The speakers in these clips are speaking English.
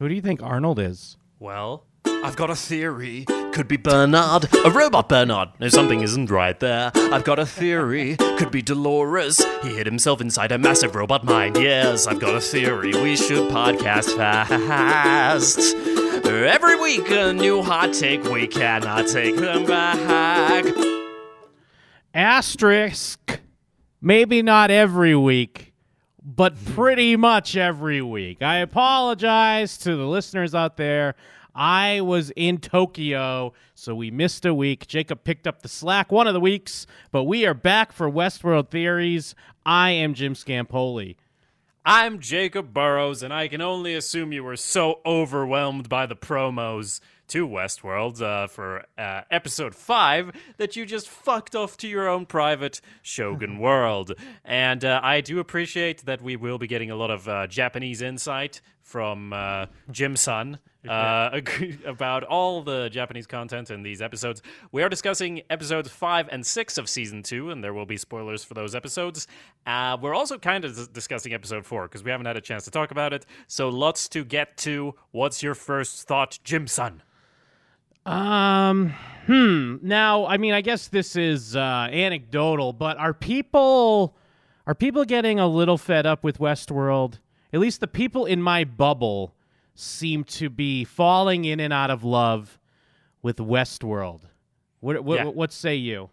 Who do you think Arnold is? Well, I've got a theory. Could be Bernard, a robot Bernard. No, something isn't right there. I've got a theory. Could be Dolores. He hid himself inside a massive robot mind. Yes, I've got a theory. We should podcast fast. Every week, a new hot take. We cannot take them back. Asterisk. Maybe not every week, but pretty much every week. I apologize to the listeners out there. I was in Tokyo, so we missed a week. Jacob picked up the slack one of the weeks, but we are back for Westworld Theories. I am Jim Scampoli. I'm Jacob Burrows, and I can only assume you were so overwhelmed by the promos to Westworld uh, for uh, episode five that you just fucked off to your own private Shogun world. And uh, I do appreciate that we will be getting a lot of uh, Japanese insight from uh, Jim Sun. Uh, about all the Japanese content in these episodes. We are discussing episodes five and six of season two, and there will be spoilers for those episodes. Uh, we're also kind of discussing episode four because we haven't had a chance to talk about it. So lots to get to. What's your first thought, Jim Sun? Um, hmm. Now, I mean, I guess this is uh, anecdotal, but are people are people getting a little fed up with Westworld? At least the people in my bubble seem to be falling in and out of love with Westworld. What what, Yeah. what say you?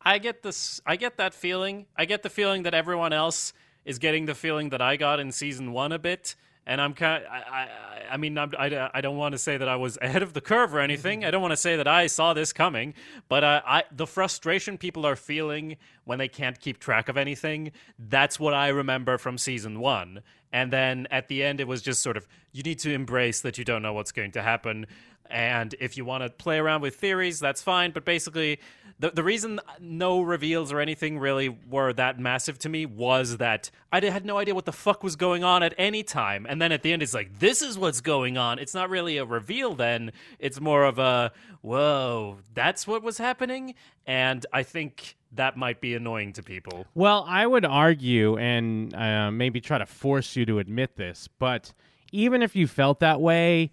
I get this. I get that feeling. I get the feeling that everyone else is getting the feeling that I got in season one a bit. And I'm kind. I, I, I mean, I'm, I, I don't want to say that I was ahead of the curve or anything. I don't want to say that I saw this coming. But uh, I, the frustration people are feeling when they can't keep track of anything. That's what I remember from season one. And then at the end, it was just sort of you need to embrace that you don't know what's going to happen. And if you want to play around with theories, that's fine. But basically, the the reason no reveals or anything really were that massive to me was that I had no idea what the fuck was going on at any time. And then at the end, it's like this is what's going on. It's not really a reveal. Then it's more of a whoa, that's what was happening. And I think that might be annoying to people. Well, I would argue, and uh, maybe try to force you to admit this, but even if you felt that way,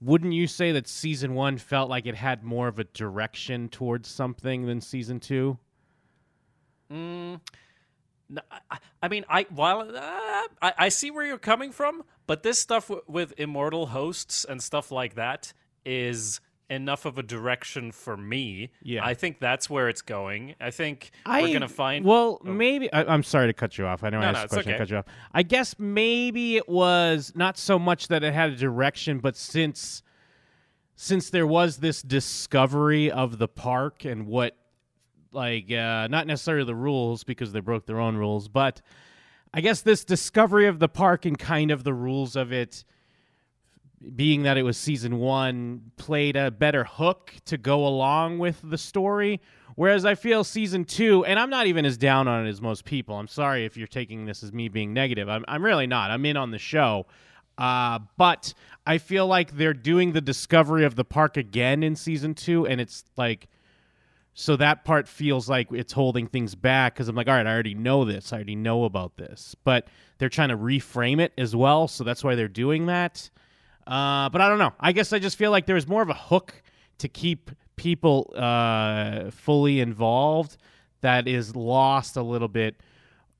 wouldn't you say that season one felt like it had more of a direction towards something than season two? No, I, I mean, I while uh, I, I see where you're coming from, but this stuff w- with immortal hosts and stuff like that is enough of a direction for me. Yeah. I think that's where it's going. I think I, we're gonna find. Well, maybe I, I'm sorry to cut you off. I know I No, asked no, a question. I okay. cut you off. I guess maybe it was not so much that it had a direction, but since since there was this discovery of the park and what like uh, not necessarily the rules because they broke their own rules, but I guess this discovery of the park and kind of the rules of it being that it was season one, played a better hook to go along with the story. Whereas I feel season two, and I'm not even as down on it as most people. I'm sorry if you're taking this as me being negative. I'm, I'm really not. I'm in on the show. Uh, but I feel like they're doing the discovery of the park again in season two, and it's like, so that part feels like it's holding things back because I'm like, all right, I already know this. I already know about this. But they're trying to reframe it as well. So that's why they're doing that. Uh, but I don't know. I guess I just feel like there's more of a hook to keep people uh, fully involved that is lost a little bit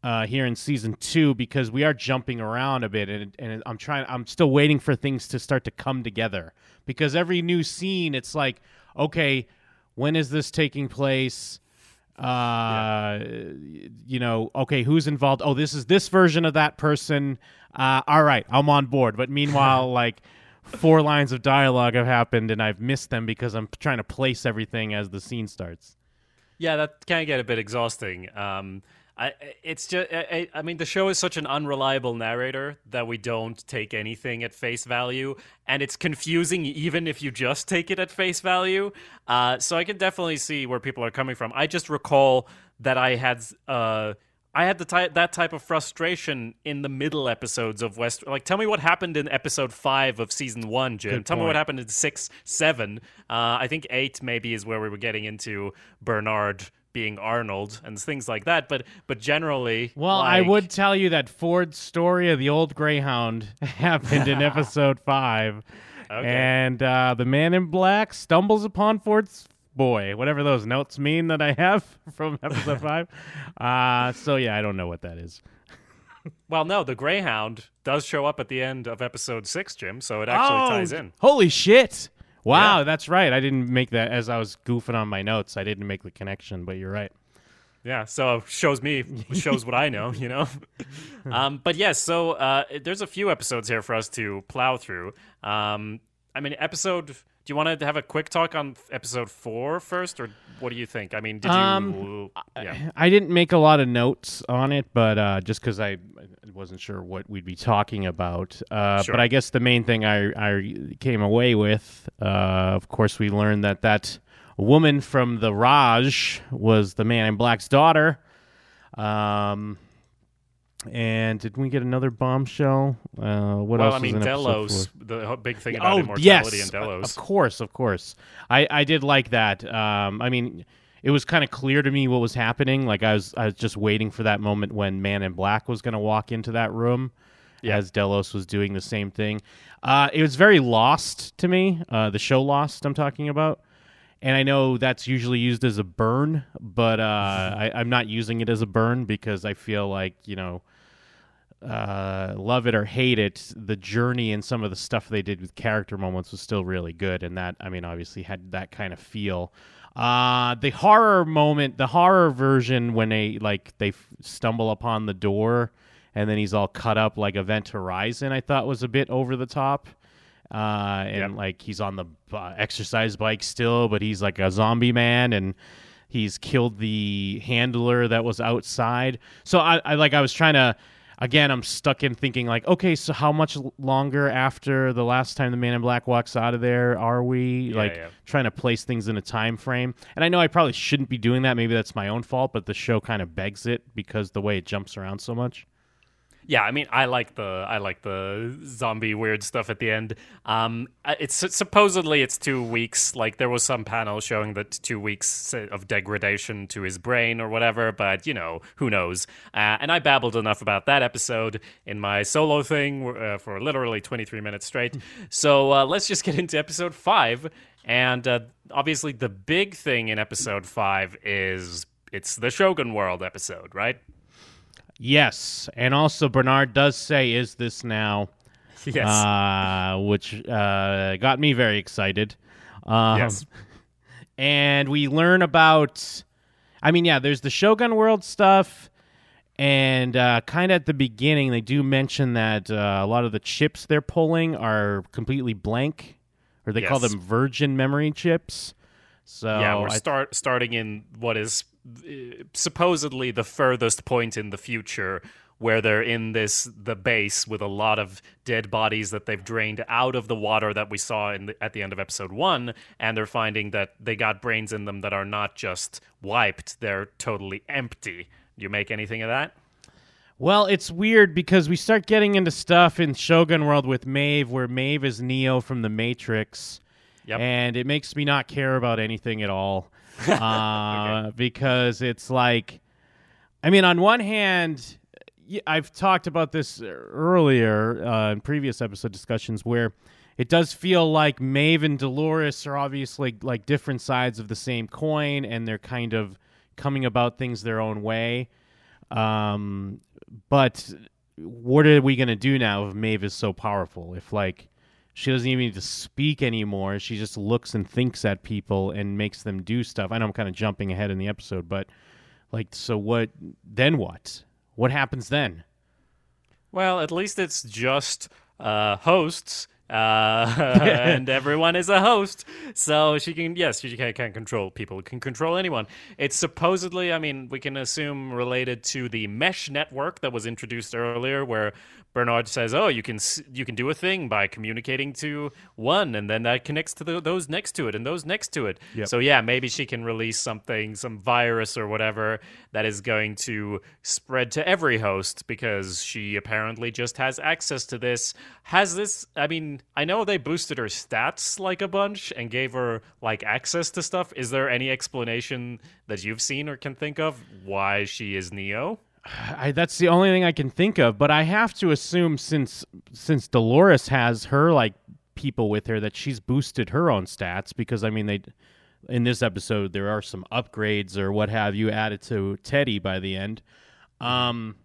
uh, here in season two because we are jumping around a bit, and, and I'm trying. I'm still waiting for things to start to come together because every new scene, it's like, okay, when is this taking place? Uh, you know, okay, who's involved? Oh, this is this version of that person. Uh, all right, I'm on board. But meanwhile, like four lines of dialogue have happened, and I've missed them because I'm trying to place everything as the scene starts. Yeah, that can get a bit exhausting. Um, I, it's just, I, I mean, the show is such an unreliable narrator that we don't take anything at face value, and it's confusing even if you just take it at face value. Uh, so I can definitely see where people are coming from. I just recall that I had, uh, I had the ty- that type of frustration in the middle episodes of West. Like, tell me what happened in episode five of season one, Jim. Good tell me what happened in six, seven. Uh, I think eight maybe is where we were getting into Bernard being Arnold and things like that. But but generally, Well, I would tell you that Ford's story of the old Greyhound happened in episode five, Okay. and uh, the Man in Black stumbles upon Ford's boy, whatever those notes mean that I have from episode five. Uh, so yeah, I don't know what that is. Well, no, the Greyhound does show up at the end of episode six, Jim. So it actually ties in. Holy shit! Wow, Yeah. that's right. I didn't make that as I was goofing on my notes. I didn't make the connection, but you're right. Yeah, so shows me shows what I know, you know. um, but yes, so uh, there's a few episodes here for us to plow through. Um, I mean, episode. Do you want to have a quick talk on episode four first, or what do you think? I mean, did you? Um, yeah. I didn't make a lot of notes on it, but uh, just because I I wasn't sure what we'd be talking about. Uh, Sure. But I guess the main thing I, I came away with, uh, of course, we learned that that woman from the Raj was the Man in Black's daughter. Um, and did we get another bombshell? Uh, what well, else? I mean, was in episode Delos. The big thing about oh immortality yes, in Delos. of course, of course. I I did like that. Um, I mean, it was kind of clear to me what was happening. Like I was I was just waiting for that moment when Man in Black was going to walk into that room, Yeah. as Delos was doing the same thing. Uh, it was very Lost to me. Uh, the show Lost, I'm talking about. And I know that's usually used as a burn, but uh, I, I'm not using it as a burn because I feel like you know uh, love it or hate it, the journey and some of the stuff they did with character moments was still really good, and that I mean obviously had that kind of feel. Uh, the horror moment, the horror version when they like they f- stumble upon the door and then he's all cut up like Event Horizon, I thought was a bit over the top. Uh, and Yep. like he's on the uh, exercise bike still, but he's like a zombie man and he's killed the handler that was outside. So I, I like I was trying to again I'm stuck in thinking like okay so how much longer after the last time the man in black walks out of there are we Yeah, like yeah. trying to place things in a time frame? And I know I probably shouldn't be doing that. Maybe that's my own fault but the show kind of begs it because the way it jumps around so much Yeah, I mean, I like the I like the zombie weird stuff at the end. Um, it's supposedly it's two weeks. Like there was some panel showing that two weeks of degradation to his brain or whatever. But you know, who knows? Uh, and I babbled enough about that episode in my solo thing uh, for literally 23 minutes straight. so uh, let's just get into episode five. And uh, obviously, the big thing in episode five is it's the Shogun World episode, right? Yes and also Bernard does say is this now Yes. uh, which uh, got me very excited. Um, yes. and we learn about. I mean, yeah, there's the Shogun World stuff, and uh, kind of at the beginning, they do mention that uh, a lot of the chips they're pulling are completely blank, or they call them virgin memory chips. So yeah, we're I- start starting in what is supposedly the furthest point in the future where they're in this the base with a lot of dead bodies that they've drained out of the water that we saw in the, at the end of episode 1 and they're finding that they got brains in them that are not just wiped they're totally empty do you make anything of that Well, it's weird because we start getting into stuff in Shogun World with Maeve, where Maeve is Neo from the Matrix, Yep. and it makes me not care about anything at all. uh, Because it's like, I mean, on one hand, I've talked about this earlier uh, in previous episode discussions where it does feel like Maeve and Dolores are obviously like different sides of the same coin, and they're kind of coming about things their own way. Um, but what are we gonna do now if Maeve is so powerful? If like she doesn't even need to speak anymore, she just looks and thinks at people and makes them do stuff. I know I'm kind of jumping ahead in the episode, but like, so what? Then what? What happens then? Well, at least it's just uh, hosts, uh, and everyone is a host, so she can. Yes, she can, can control people. Can control anyone. It's supposedly, I mean, we can assume related to the mesh network that was introduced earlier, where Bernard says, "Oh, you can you can do a thing by communicating to one, and then that connects to the, those next to it, and those next to it. Yep. So yeah, maybe she can release something, some virus or whatever that is going to spread to every host because she apparently just has access to this. Has this? I mean, I know they boosted her stats like a bunch and gave her like access to stuff. Is there any explanation that you've seen or can think of why she is Neo? I, that's the only thing I can think of. But I have to assume since since Dolores has her like people with her that she's boosted her own stats because I mean they in this episode there are some upgrades or what have you added to Teddy by the end. Um,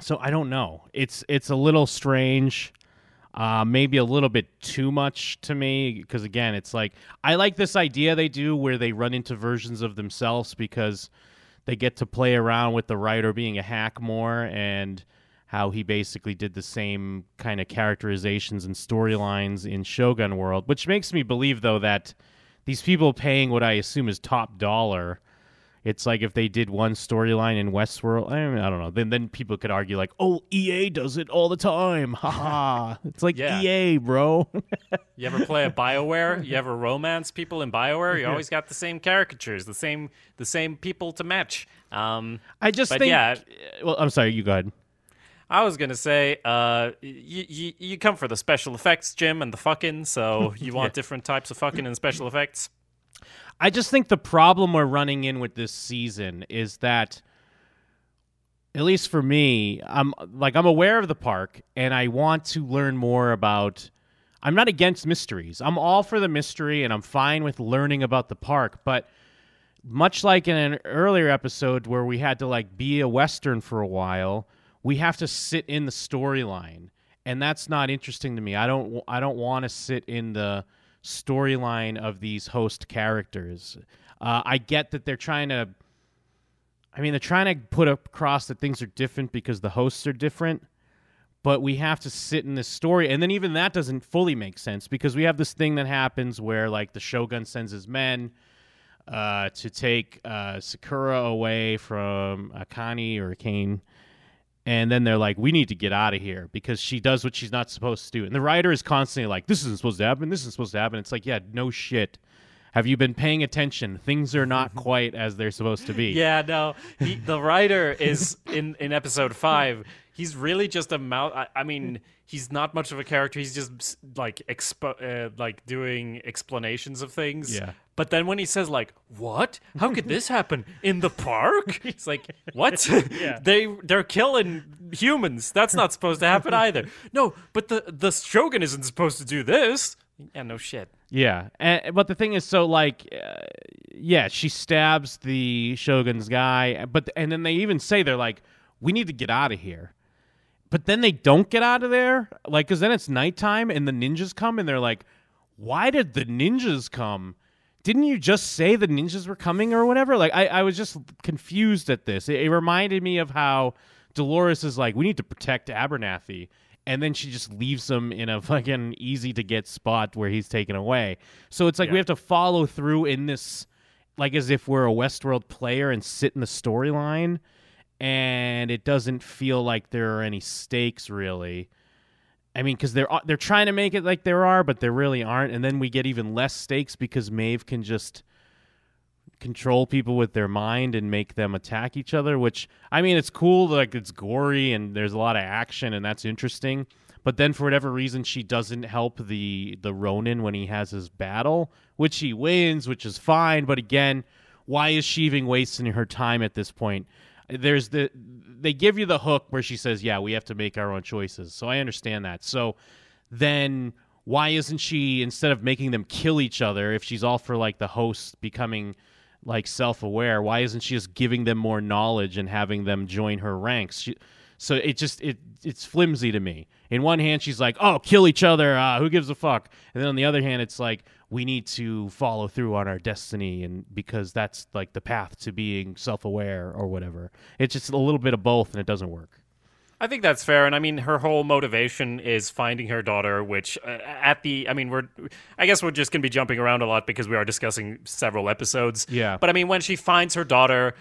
so I don't know. It's it's a little strange. Uh, maybe a little bit too much to me because again, it's like I like this idea they do where they run into versions of themselves because they get to play around with the writer being a hack more and how he basically did the same kind of characterizations and storylines in Shogun World, which makes me believe though that these people paying what I assume is top dollar. It's like if they did one storyline in Westworld, I, mean, I don't know. Then then people could argue like, "Oh, EA does it all the time." Haha. it's like Yeah. EA, bro. You ever play a Bioware? You ever romance people in Bioware? You always got the same caricatures, the same the same people to match. Um, I just But think yeah. Well, I'm sorry, you go ahead. I was gonna say, uh, you, you you come for the special effects, Jim, and the fucking. So you want different types of fucking and special effects. I just think the problem we're running in with this season is that at least for me, I'm like I'm aware of the park and I want to learn more about I'm not against mysteries. I'm all for the mystery and I'm fine with learning about the park, but much like in an earlier episode where we had to like be a western for a while, we have to sit in the storyline. And that's not interesting to me. I don't I don't want to sit in the storyline of these host characters. Uh, I get that they're trying to I mean, they're trying to put across that things are different because the hosts are different, but we have to sit in this story. And then even that doesn't fully make sense because we have this thing that happens where, like, the shogun sends his men uh, to take uh, Sakura away from Akane or Kane. And then they're like, we need to get out of here because she does what she's not supposed to do. And the writer is constantly like, this isn't supposed to happen. This isn't supposed to happen. It's like, yeah, no shit. Have you been paying attention? Things are not quite as they're supposed to be. Yeah, no. He, the writer is in in episode five. He's really just a mouth. I, I mean, he's not much of a character. He's just like expo- uh, like doing explanations of things. Yeah. But then when he says like, "What? How could this happen in the park?" It's like, "What? Yeah. they they're killing humans. That's not supposed to happen either." No, but the the shogun isn't supposed to do this. Yeah, no shit. Yeah, and, but the thing is, so like, uh, yeah, she stabs the shogun's guy, but and then they even say they're like, we need to get out of here. But then they don't get out of there, like, because then it's nighttime and the ninjas come and they're like, why did the ninjas come? Didn't you just say the ninjas were coming or whatever? Like, I, I was just confused at this. It, it reminded me of how Dolores is like, we need to protect Abernathy and then she just leaves him in a fucking easy to get spot where he's taken away. So it's like we have to follow through in this, like as if we're a Westworld player and sit in the storyline, and it doesn't feel like there are any stakes really. I mean, because they're uh, they're trying to make it like there are, but there really aren't, and then we get even less stakes because Maeve can just control people with their mind and make them attack each other which i mean it's cool like it's gory and there's a lot of action and that's interesting. But then for whatever reason she doesn't help the the ronin when he has his battle which he wins which is fine. But again why is she even wasting her time at this point? There's the they give you the hook where she says yeah we have to make our own choices. So i understand that. So then why isn't she instead of making them kill each other if she's all for like the host becoming like self-aware why isn't she just giving them more knowledge and having them join her ranks? She, so it just it it's flimsy to me in one hand she's like oh kill each other uh, who gives a fuck and then on the other hand it's like we need to follow through on our destiny and because that's like the path to being self-aware or whatever it's just a little bit of both and it doesn't work I think that's fair, and I mean, her whole motivation is finding her daughter. Which, uh, at the, I mean, we're, I guess we're just gonna be jumping around a lot because we are discussing several episodes. Yeah. But I mean, when she finds her daughter,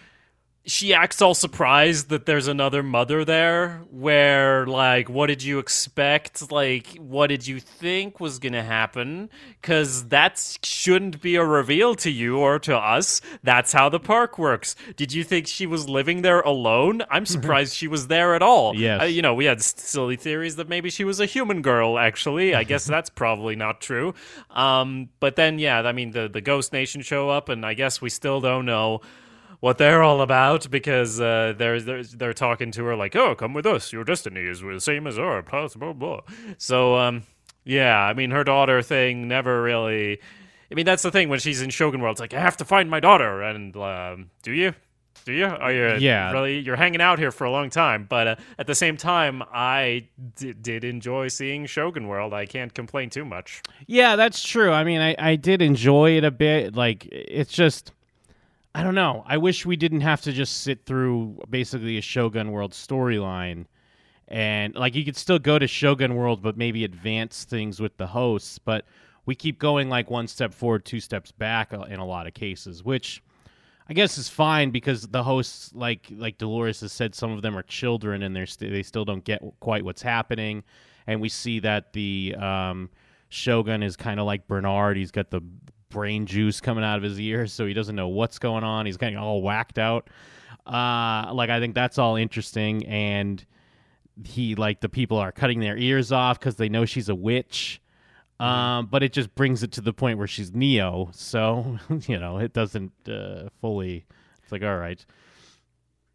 she acts all surprised that there's another mother there where like what did you expect? Like what did you think was gonna happen? Because that shouldn't be a reveal to you or to us. That's how the park works. Did you think she was living there alone? I'm surprised she was there at all. Yeah Uh, you know we had silly theories that maybe she was a human girl actually. I guess that's probably not true. Um, but then yeah i mean the, the ghost nation show up and i guess we still don't know what they're all about because uh, they're, they're they're talking to her like, "Oh, come with us. Your destiny is the same as ours." Blah blah blah. So, um, yeah, I mean, her daughter thing never really. I mean, that's the thing when she's in Shogun World. It's like I have to find my daughter, and um, do you? Do you? Are you Yeah. really? You're hanging out here for a long time, but uh, at the same time, I d- did enjoy seeing Shogun World. I can't complain too much. Yeah, that's true. I mean, I, I did enjoy it a bit. Like, it's just, I don't know. I wish we didn't have to just sit through basically a Shogun World storyline. And, like, you could still go to Shogun World, but maybe advance things with the hosts. But we keep going, like, one step forward, two steps back uh, in a lot of cases, which I guess is fine because the hosts, like like Dolores has said, some of them are children and they're st- they still don't get quite what's happening, and we see that the um, Shogun is kind of like Bernard. He's got the brain juice coming out of his ears, so he doesn't know what's going on. He's getting all whacked out. Uh, like I think that's all interesting, and he like the people are cutting their ears off because they know she's a witch. Um, but it just brings it to the point where she's Neo, so you know it doesn't uh, fully. It's like all right,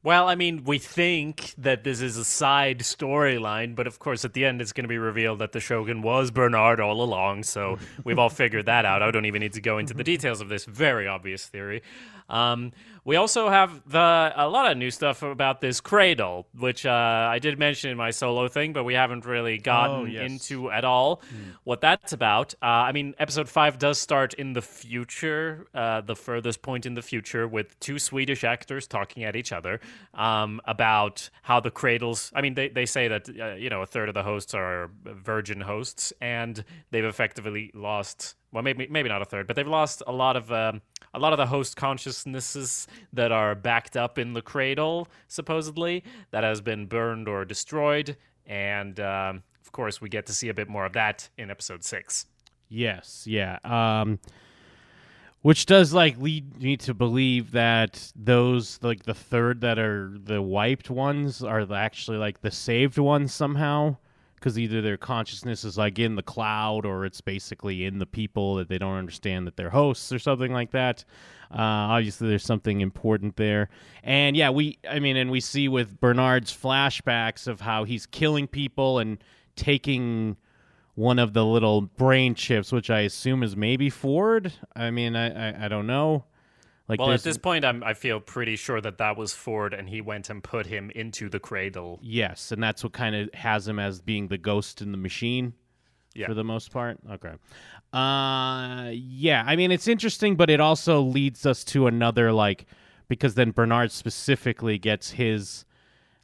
Well, I mean, we think that this is a side storyline, but of course, at the end, it's going to be revealed that the Shogun was Bernard all along. So we've all figured that out. I don't even need to go into the details of this very obvious theory. Um, we also have the a lot of new stuff about this cradle, which uh, I did mention in my solo thing, but we haven't really gotten Oh, yes. into at all what that's about. Uh, I mean, episode five does start in the future, uh, the furthest point in the future, with two Swedish actors talking at each other um, about how the cradles. I mean, they, they say that uh, you know a third of the hosts are virgin hosts, and they've effectively lost. Well, maybe maybe not a third, but they've lost a lot of um, a lot of the host consciousnesses that are backed up in the cradle, supposedly that has been burned or destroyed, and um, of course we get to see a bit more of that in episode six. yes, yeah. Um, which does like lead me to believe that those like the third that are the wiped ones are actually like the saved ones somehow because either their consciousness is like in the cloud or it's basically in the people that they don't understand that they're hosts or something like that. Uh, obviously there's something important there. And yeah we i mean and we see with bernard's flashbacks of how he's killing people and taking one of the little brain chips which i assume is maybe ford. I mean i i, I don't know like Well, at this point, I'm, I feel pretty sure that that was Ford, and he went and put him into the cradle. Yes, and that's what kind of has him as being the ghost in the machine Yeah. for the most part. Okay. Uh yeah, I mean it's interesting but it also leads us to another like because then Bernard specifically gets his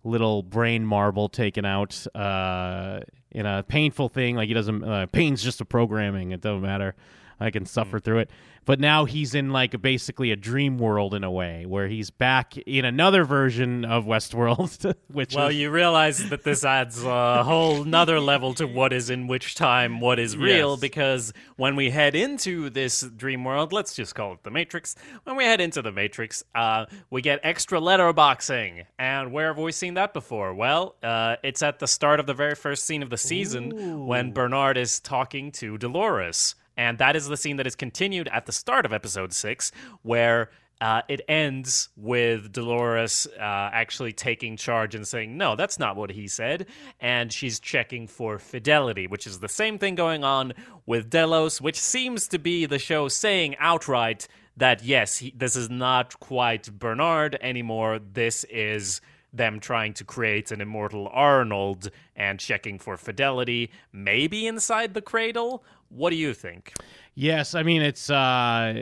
little brain marble taken out uh in a painful thing like he doesn't uh, pain's just a programming it doesn't matter i can suffer through it but now he's in like basically a dream world in a way where he's back in another version of westworld which Well, is, you realize that this adds a whole nother level to what is in which time, what is real, Yes. because when we head into this dream world, let's just call it the Matrix. When we head into the Matrix, uh, we get extra letterboxing. And where have we seen that before? Well, uh, it's at the start of the very first scene of the season when Bernard is talking to Dolores. And that is the scene that is continued at the start of episode six, where uh, it ends with Dolores uh, actually taking charge and saying, No, that's not what he said. And she's checking for fidelity, which is the same thing going on with Delos, which seems to be the show saying outright that, yes, he, this is not quite Bernard anymore. This is them trying to create an immortal Arnold and checking for fidelity, maybe inside the cradle. What do you think? Yes, I mean it's uh,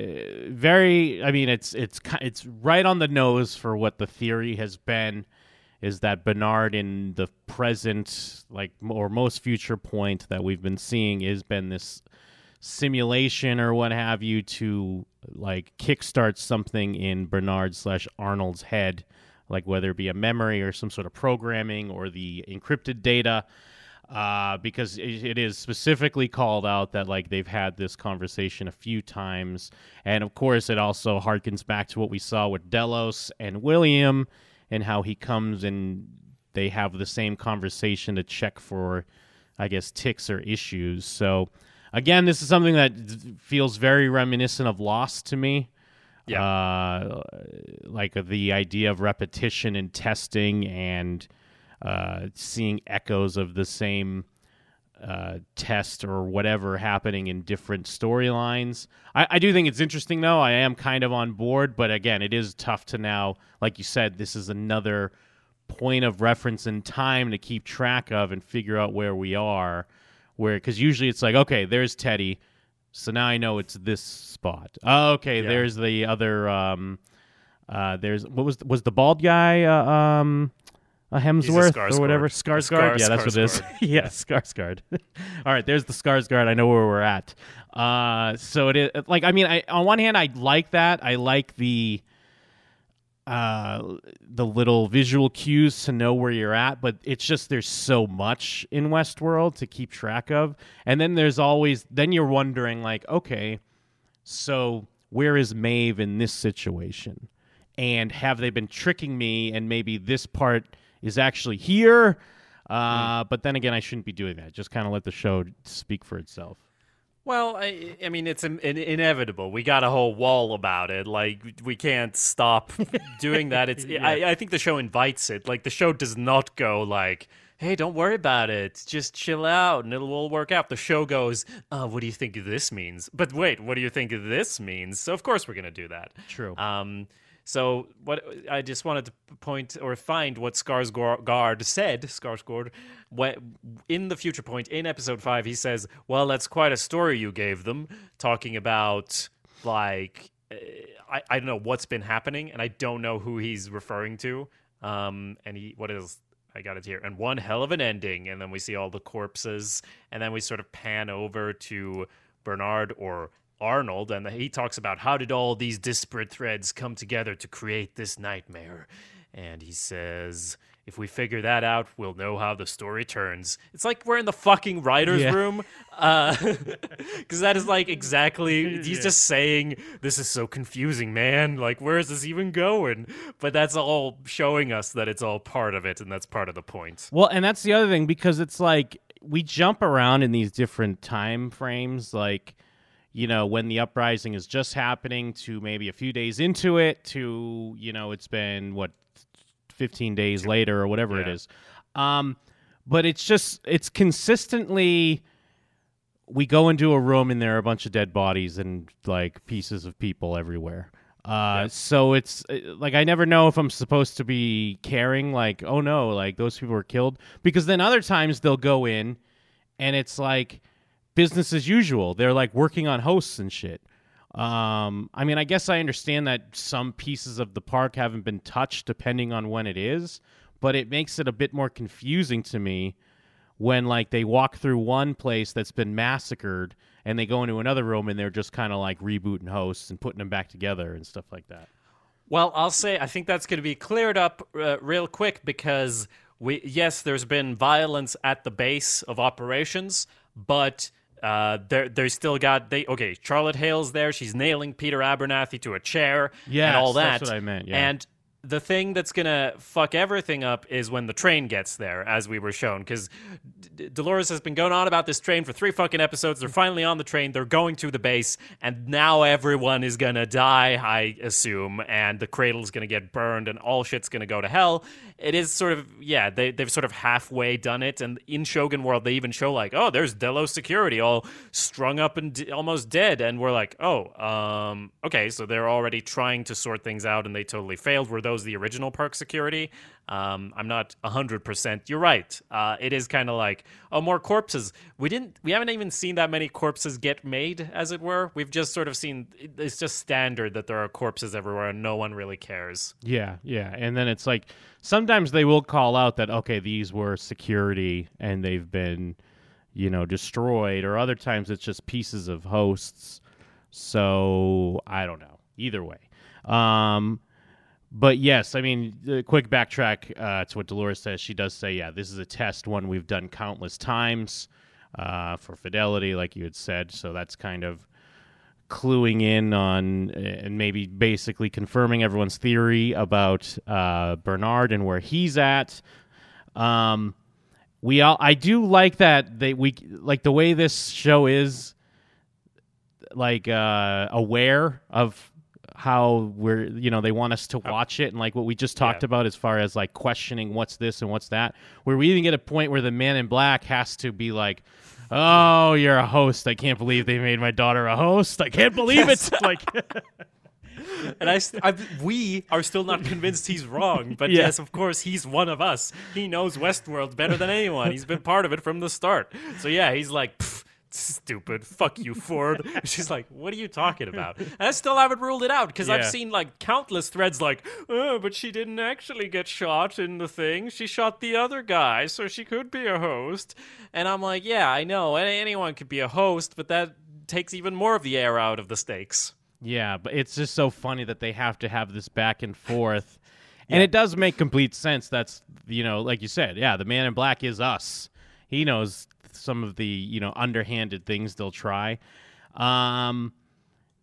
very. I mean it's it's it's right on the nose for what the theory has been, is that Bernard in the present, like or most future point that we've been seeing, has been this simulation or what have you to like kickstart something in Bernard slash Arnold's head like whether it be a memory or some sort of programming or the encrypted data. Uh, because it, is specifically called out that like they've had this conversation a few times, and of course it also harkens back to what we saw with Delos and William, and how he comes and they have the same conversation to check for, I guess, ticks or issues. So again, this is something that feels very reminiscent of Lost to me. Yeah. Uh, like the idea of repetition and testing and uh, seeing echoes of the same uh, test or whatever happening in different storylines. I, I do think it's interesting, though. I am kind of on board, but again, it is tough to now, like you said, this is another point of reference in time to keep track of and figure out where we are. Where, because usually it's like, okay, there's Teddy. So now I know it's this spot. Oh, okay, Yeah. there's the other. Um, uh, there's what was was the bald guy? Uh, um, a Hemsworth or whatever. Skarsgård. Skarsgård. Yeah, that's what it is. Skarsgård. yeah, Skarsgård. All right, there's the Skarsgård. I know where we're at. Uh, so it is like I mean, I on one hand I like that. I like the uh the little visual cues to know where you're at, but it's just there's so much in Westworld to keep track of. And then there's always then you're wondering like, okay, so where is Maeve in this situation? And have they been tricking me and maybe this part is actually here? Uh, But then again, I shouldn't be doing that. Just kind of let the show speak for itself. Well, I, I mean, it's in, in, inevitable. We got a whole wall about it. Like, we can't stop doing that. It's. I, I think the show invites it. Like, the show does not go like, "Hey, don't worry about it. Just chill out, and it'll all work out." The show goes, uh, "What do you think this means?" But wait, what do you think this means? So of course we're gonna do that. True. Um, so what I just wanted to point or find what Skarsgård said. Skarsgård, what in the future point in episode five, he says, "Well, that's quite a story you gave them, talking about like uh, I I don't know what's been happening, and I don't know who he's referring to. Um, and he what is." I got it here. And one hell of an ending. And then we see all the corpses. And then we sort of pan over to Bernard or Arnold, and he talks about how did all these disparate threads come together to create this nightmare. And he says, if we figure that out, we'll know how the story turns. It's like we're in the fucking writer's Yeah. room. Uh, because that is like exactly, he's just saying, this is so confusing, man. Like, where is this even going? But that's all showing us that it's all part of it, and that's part of the point. Well, and that's the other thing because it's like we jump around in these different time frames, like you know when the uprising is just happening to maybe a few days into it to you know it's been what 15 days later or whatever it Yeah. is um but it's just it's consistently we go into a room and there are a bunch of dead bodies and like pieces of people everywhere. Uh, so it's uh, like I never know if I'm supposed to be caring, like, oh no, like those people were killed, because then other times they'll go in, and it's like business as usual. They're like working on hosts and shit. Um, I mean, I guess I understand that some pieces of the park haven't been touched, depending on when it is, but it makes it a bit more confusing to me when like they walk through one place that's been massacred and they go into another room and they're just kind of like rebooting hosts and putting them back together and stuff like that. Well, I'll say I think that's going to be cleared up uh, real quick because we yes, there's been violence at the base of operations, but uh, they're they still got they okay. Charlotte Hale's there; she's nailing Peter Abernathy to a chair Yes, and all that. that's what I meant, yeah. And the thing that's gonna fuck everything up is when the train gets there, as we were shown, because D- Dolores has been going on about this train for three fucking episodes. They're finally on the train. They're going to the base, and now everyone is gonna die. I assume, and the cradle's gonna get burned, and all shit's gonna go to hell. It is sort of yeah. They they've sort of halfway done it, and in Shogun World they even show like oh there's Delos security all strung up and d- almost dead, and we're like oh um okay so they're already trying to sort things out, and they totally failed. Were those the original park security? Um, I'm not hundred percent. You're right. Uh, it is kind of like oh more corpses. We didn't. We haven't even seen that many corpses get made, as it were. We've just sort of seen. It's just standard that there are corpses everywhere, and no one really cares. Yeah, yeah. And then it's like sometimes they will call out that okay, these were security and they've been, you know, destroyed, or other times it's just pieces of hosts. So I don't know. Either way. Um but yes, I mean, the quick backtrack uh, to what Dolores says. She does say, yeah, this is a test, one we've done countless times uh, for fidelity, like you had said. So that's kind of cluing in on and maybe basically confirming everyone's theory about uh, Bernard and where he's at. Um, we all, I do like that they we like the way this show is like uh, aware of how we're you know they want us to watch it and like what we just talked Yeah. about as far as like questioning what's this and what's that where we even get a point where the man in black has to be like oh you're a host i can't believe they made my daughter a host i can't believe Yes. it like And I, I, we are still not convinced he's wrong. But Yeah. yes, of course, he's one of us. He knows Westworld better than anyone. He's been part of it from the start. So yeah, he's like, "Pff, stupid. Fuck you, Ford. She's like, what are you talking about? And I still haven't ruled it out because I've seen like countless threads like, oh, but she didn't actually get shot in the thing. She shot the other guy, so she could be a host. And I'm like, yeah, I know. Anyone could be a host, but that takes even more of the air out of the stakes. Yeah, but it's just so funny that they have to have this back and forth. And it does make complete sense. That's, you know, like you said, yeah, the man in black is us. He knows some of the, you know, underhanded things they'll try. Um,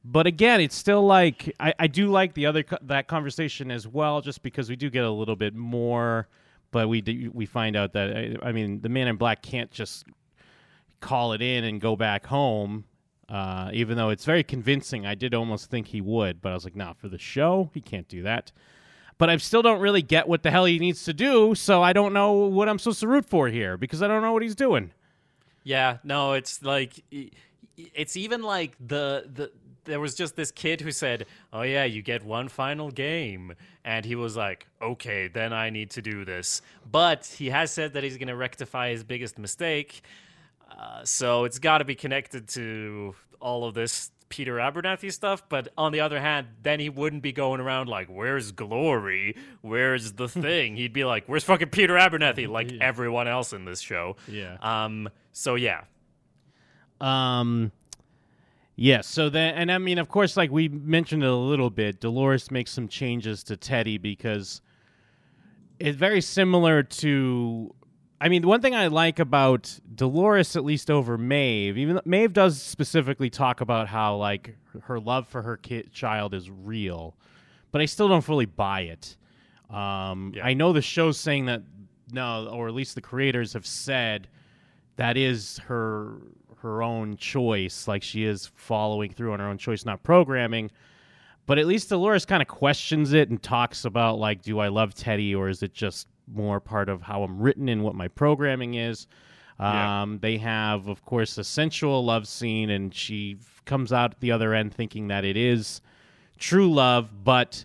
but again, it's still like I, I do like the other co- that conversation as well, just because we do get a little bit more. But we do, we find out that I, I mean, the man in black can't just call it in and go back home. Uh, even though it's very convincing, I did almost think he would, but I was like, nah, for the show, he can't do that. But I still don't really get what the hell he needs to do, so I don't know what I'm supposed to root for here because I don't know what he's doing. Yeah, no, it's like it's even like the the there was just this kid who said, "Oh yeah, you get one final game." And he was like, "Okay, then I need to do this." But he has said that he's going to rectify his biggest mistake. Uh, so it's got to be connected to all of this Peter Abernathy stuff. But on the other hand, then he wouldn't be going around like, "Where's Glory? Where's the thing?" He'd be like, "Where's fucking Peter Abernathy?" Like everyone else in this show. Yeah. Um. So yeah, Um, yes. so then, and I mean, of course, like we mentioned it a little bit, Dolores makes some changes to Teddy because it's very similar to. I mean, the one thing I like about Dolores, at least over Maeve, even though Maeve does specifically talk about how like her love for her kid child is real, but I still don't fully buy it. Um, Yeah. I know the show's saying that no, or at least the creators have said that is her her own choice. Like she is following through on her own choice, not programming. But at least Dolores kind of questions it and talks about like, do I love Teddy or is it just more part of how I'm written and what my programming is? Yeah. Um, they have, of course, a sensual love scene, and she comes out the other end thinking that it is true love, but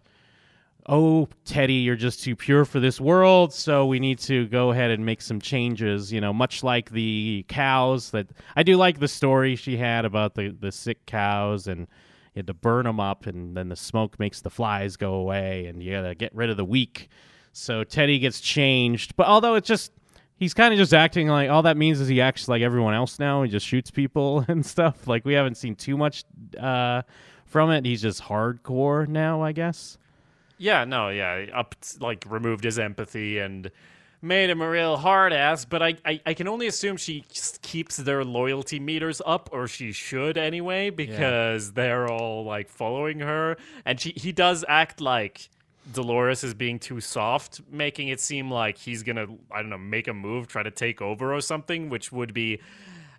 oh, Teddy, you're just too pure for this world, so we need to go ahead and make some changes. You know, much like the cows that I do like the story she had about the the sick cows and. You had to burn them up, and then the smoke makes the flies go away, and you gotta get rid of the weak. So Teddy gets changed, but although it's just he's kind of just acting like all that means is he acts like everyone else now. He just shoots people and stuff. Like we haven't seen too much uh, from it. He's just hardcore now, I guess. Yeah, no, yeah, up like removed his empathy and made him a real hard ass. But I, I, I can only assume she keeps their loyalty meters up, or she should anyway, because they're all like following her, and she he does act like. Dolores is being too soft, making it seem like he's gonna, I don't know, make a move, try to take over or something, which would be,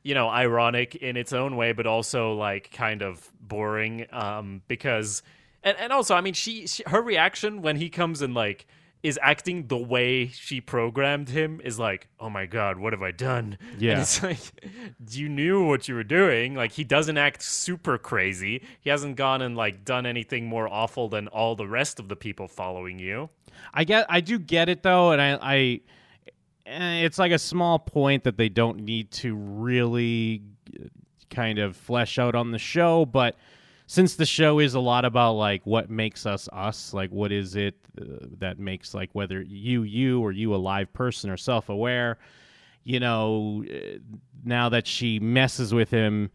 you know, ironic in its own way, but also like kind of boring. Um, because, and, and also, I mean, she, she, her reaction when he comes and like is acting the way she programmed him is like, oh my god, what have I done? Yeah. And it's like, you knew what you were doing. Like, he doesn't act super crazy. He hasn't gone and like done anything more awful than all the rest of the people following you. I get, I do get it though, and I, I, eh, it's like a small point that they don't need to really uh, kind of flesh out on the show, but since the show is a lot about like what makes us us, like what is it uh, that makes like whether you you or you a live person or self aware, you know, uh, now that she messes with him.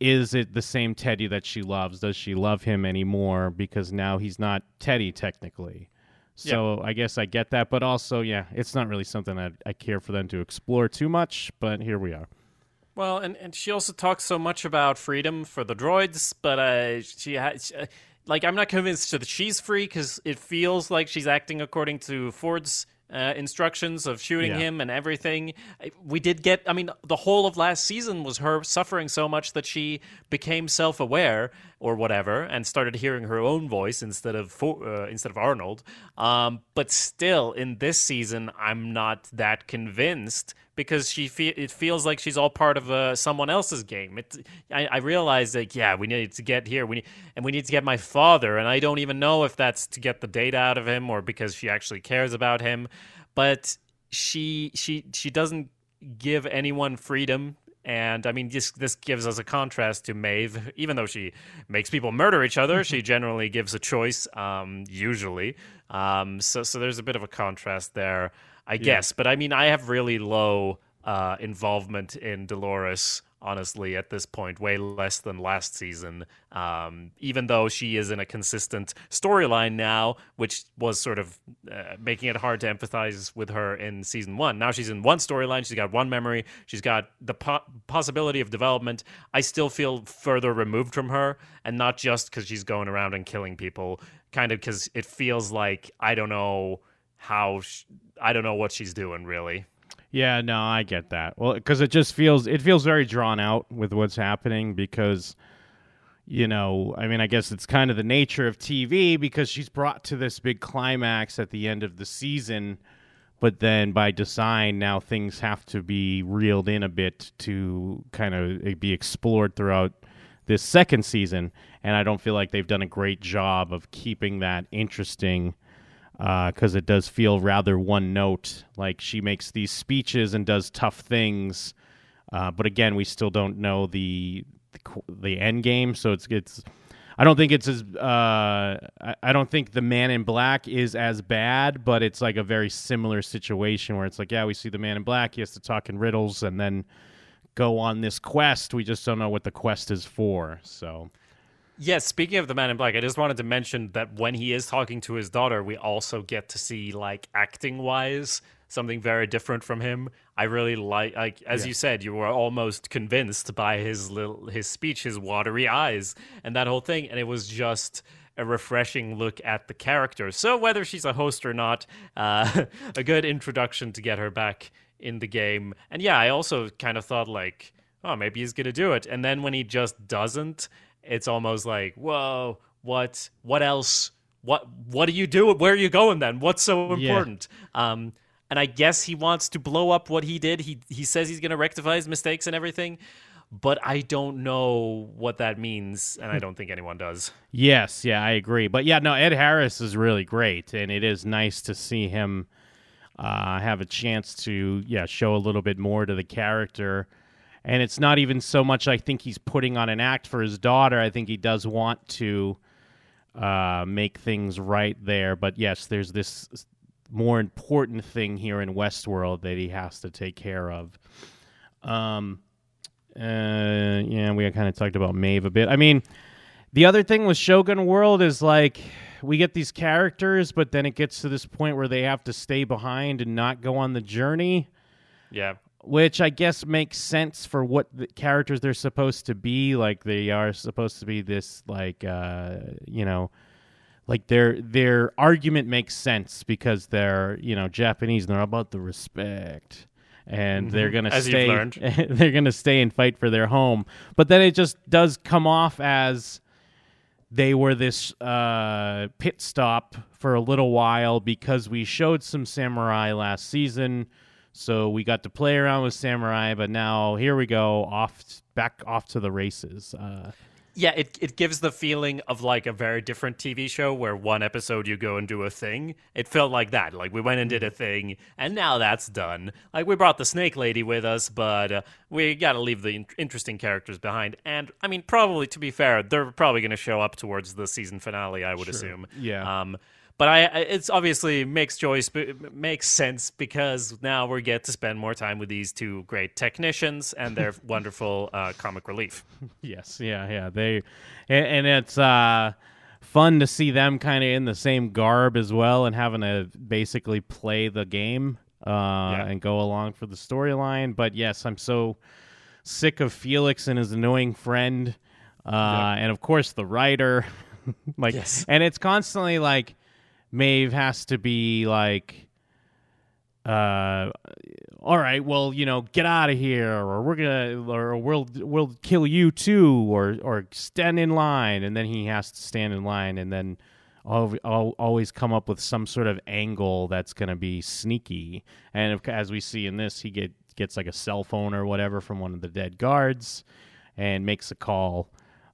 Is it the same Teddy that she loves? Does she love him anymore? Because now he's not Teddy technically. So I guess I get that, but also, yeah, it's not really something that I care for them to explore too much. But here we are. Well, and, and she also talks so much about freedom for the droids, but uh, she has. Uh, like, I'm not convinced that she's free because it feels like she's acting according to Ford's uh, instructions of shooting Yeah. him and everything. We did get, I mean, the whole of last season was her suffering so much that she became self aware or whatever and started hearing her own voice instead of uh, instead of Arnold. Um, but still, in this season, I'm not that convinced because she fe- it feels like she's all part of uh, someone else's game. It, I, I realize that yeah, we need to get here, we need, and we need to get my father, and I don't even know if that's to get the data out of him or because she actually cares about him. But she she she doesn't give anyone freedom. And I mean, this this gives us a contrast to Maeve. Even though she makes people murder each other, she generally gives a choice. Um, usually, um, so so there's a bit of a contrast there. I guess. But I mean, I have really low uh, involvement in Dolores, honestly, at this point, way less than last season. Um, even though she is in a consistent storyline now, which was sort of uh, making it hard to empathize with her in season one. Now she's in one storyline, she's got one memory, she's got the po- possibility of development. I still feel further removed from her, and not just because she's going around and killing people, kind of because it feels like I don't know how sh- I don't know what she's doing really. Yeah, no, I get that. Well, because it just feels it feels very drawn out with what's happening because you know, I mean, I guess it's kind of the nature of TV because she's brought to this big climax at the end of the season, but then by design now things have to be reeled in a bit to kind of eh, be explored throughout this second season, and I don't feel like they've done a great job of keeping that interesting because it does feel rather one note. Like she makes these speeches and does tough things, uh, but again, we still don't know the the, end game. So it's it's. I don't think it's as. Uh, I don't think the Man in Black is as bad, but it's like a very similar situation where it's like, yeah, we see the Man in Black. He has to talk in riddles and then go on this quest. We just don't know what the quest is for. So Yes, speaking of the Man in Black, I just wanted to mention that when he is talking to his daughter, we also get to see like acting wise something very different from him. I really like like as you said, you were almost convinced by his little his speech, his watery eyes, and that whole thing, and it was just a refreshing look at the character. So whether she's a host or not, uh, a good introduction to get her back in the game. And yeah, I also kind of thought like, oh, maybe he's gonna do it, and then when he just doesn't, it's almost like, whoa, what, what else? What, what do you do? Where are you going then? What's so Yeah. important? Um, and I guess he wants to blow up what he did. He he says he's going to rectify his mistakes and everything, but I don't know what that means, and I don't think anyone does. Yes, yeah, I agree. But yeah, no, Ed Harris is really great, and it is nice to see him uh, have a chance to yeah show a little bit more to the character. And it's not even so much I think he's putting on an act for his daughter. I think he does want to uh, make things right there. But yes, there's this more important thing here in Westworld that he has to take care of. Um, uh, yeah, we kind of talked about Maeve a bit. I mean, the other thing with Shogun World is like we get these characters, but then it gets to this point where they have to stay behind and not go on the journey, Yeah, which I guess makes sense for what the characters they're supposed to be. Like they are supposed to be this, like uh, you know, like their their argument makes sense because they're you know Japanese and they're about the respect. And they're gonna Mm-hmm. As stay. they're gonna stay and fight for their home, but then it just does come off as they were this uh, pit stop for a little while because we showed some samurai last season. So we got to play around with samurai, but now here we go off back off to the races. Uh, yeah. It it gives the feeling of like a very different TV show where one episode you go and do a thing. It felt like that. Like we went and did a thing, and now that's done. Like we brought the Snake Lady with us, but uh, we got to leave the in- interesting characters behind. And I mean, probably to be fair, they're probably going to show up towards the season finale. I would assume. Yeah. Um, but I, it's obviously makes choice makes sense because now we get to spend more time with these two great technicians and their wonderful uh, comic relief. yes, yeah, yeah. They and, and it's uh, fun to see them kind of in the same garb as well and having to basically play the game uh, and go along for the storyline. But yes, I'm so sick of Felix and his annoying friend, uh, and of course the writer. like, Yes. and it's constantly like Maeve has to be like uh all right well you know get out of here or we're gonna or we'll we'll kill you too or or stand in line. And then he has to stand in line and then al- always come up with some sort of angle that's gonna be sneaky. And if, as we see in this he get gets like a cell phone or whatever from one of the dead guards and makes a call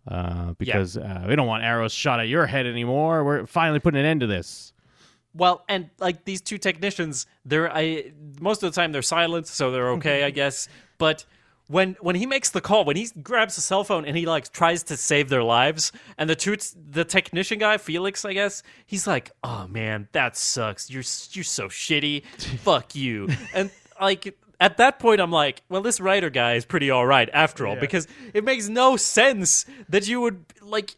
uh, because uh, we don't want arrows shot at your head anymore we're finally putting an end to this Well, and like these two technicians, they're I most of the time they're silent, so they're okay, I guess. But when when he makes the call, when he grabs the cell phone and he like tries to save their lives, and the two the technician guy Felix, I guess, he's like, "Oh man, that sucks. You're you're so shitty. Fuck you." And like at that point, I'm like, well, this writer guy is pretty all right after all, because it makes no sense that you would like.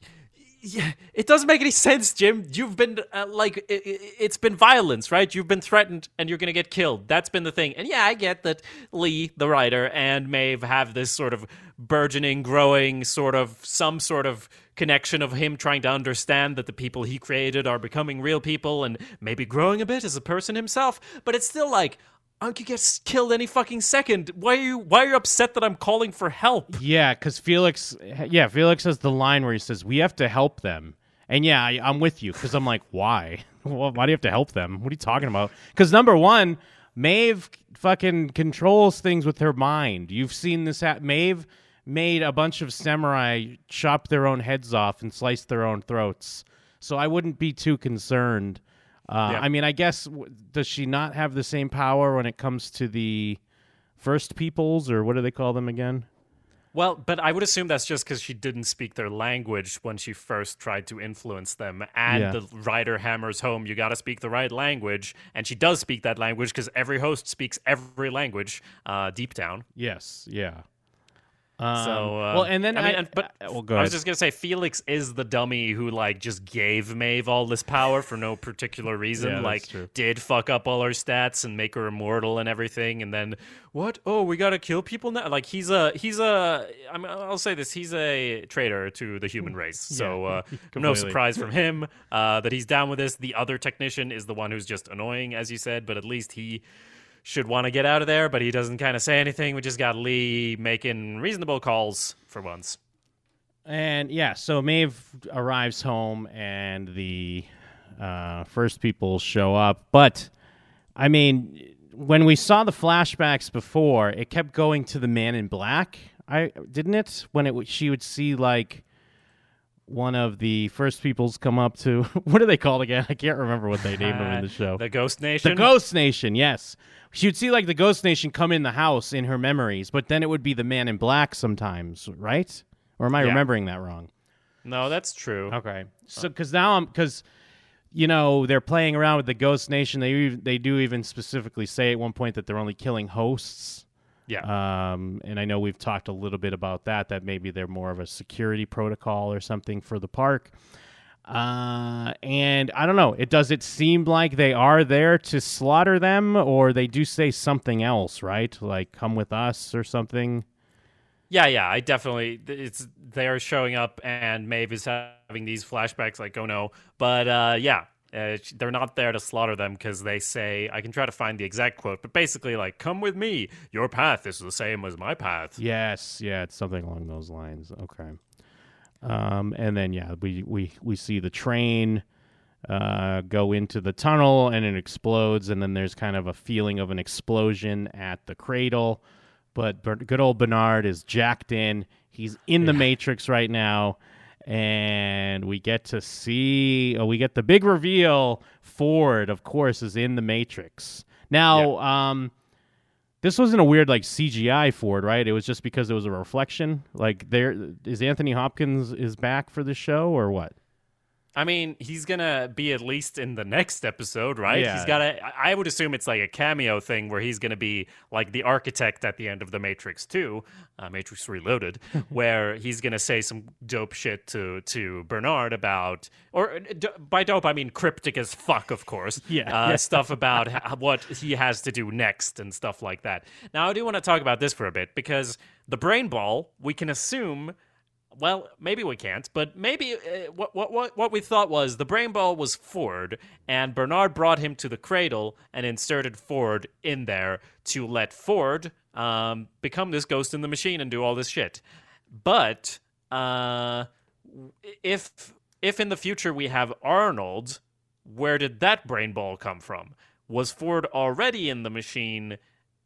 Yeah, it doesn't make any sense, Jim. You've been uh, like, i i it's been violence, right? You've been threatened, and you're gonna get killed. That's been the thing. And yeah, I get that Lee, the writer, and Maeve have this sort of burgeoning, growing, sort of some sort of connection of him trying to understand that the people he created are becoming real people and maybe growing a bit as a person himself. But it's still like. Uncle get killed any fucking second. Why are you? Why are you upset that I'm calling for help? Yeah, because Felix, yeah, Felix has the line where he says, "We have to help them," and yeah, I, I'm with you because I'm like, why? Well, why do you have to help them? What are you talking about? Because number one, Maeve fucking controls things with her mind. You've seen this. Maeve made a bunch of samurai chop their own heads off and slice their own throats. So I wouldn't be too concerned. Uh, Yeah. I mean, I guess does she not have the same power when it comes to the first peoples, or what do they call them again? Well, but I would assume that's just because she didn't speak their language when she first tried to influence them. And Yeah. the writer hammers home, you got to speak the right language. And she does speak that language because every host speaks every language uh, deep down. Yes, yeah. Um, So, uh, well, and then I I, and- but uh, well, I was just gonna say Felix is the dummy who like just gave Maeve all this power for no particular reason. Yeah, like did fuck up all her stats and make her immortal and everything, and then what? Oh, we gotta kill people now. Like he's a he's a. I mean, I'll say this: he's a traitor to the human race. So uh, no surprise from him uh, that he's down with this. The other technician is the one who's just annoying, as you said, but at least he should want to get out of there, but he doesn't kind of say anything. We just got Lee making reasonable calls for once. and yeah, so Maeve arrives home, and the uh, first people show up. But I mean, when we saw the flashbacks before, it kept going to the Man in Black. I didn't it when it she would see like one of the first peoples come up to what are they called again? I can't remember what they named them in the show. The Ghost Nation. The Ghost Nation, yes. She would see like the Ghost Nation come in the house in her memories, but then it would be the Man in Black sometimes, right? Or am I Yeah. remembering that wrong? No, that's true. Okay, so because now I'm because you know they're playing around with the Ghost Nation. They they do even specifically say at one point that they're only killing hosts. Yeah. Um, and I know we've talked a little bit about that. That maybe they're more of a security protocol or something for the park. Uh, and I don't know. It does it seem like they are there to slaughter them, or they do say something else, right? Like come with us or something. yeah, yeah. I definitely. It's they are showing up, and Maeve is having these flashbacks. Like, oh no, but uh, yeah. Uh, they're not there to slaughter them because they say I can try to find the exact quote, but basically like, "Come with me. Your path is the same as my path." Yes, yeah, it's something along those lines. Okay. Um, and then yeah, we we we see the train uh, go into the tunnel and it explodes, and then there's kind of a feeling of an explosion at the cradle. But good old Bernard is jacked in. He's in the Matrix right now, and we get to see. Oh, we get the big reveal. Ford, of course, is in the Matrix now. Um, this wasn't a weird like CGI Ford, right? It was just because it was a reflection. Like there is Anthony Hopkins is back for the show or what? I mean, he's gonna be at least in the next episode, right? Yeah. He's gotta. I would assume it's like a cameo thing where he's gonna be like the architect at the end of the Matrix Two, uh, Matrix Reloaded, where he's gonna say some dope shit to to Bernard about, or uh, d- by dope I mean cryptic as fuck, of course. Yeah. uh, stuff about what he has to do next and stuff like that. Now, I do want to talk about this for a bit because the brain ball, we can assume well, maybe we can't, but maybe uh, what, what what we thought was the brain ball was Ford, and Bernard brought him to the cradle and inserted Ford in there to let Ford um, become this ghost in the machine and do all this shit. But uh, if if in the future we have Arnold, where did that brain ball come from? Was Ford already in the machine?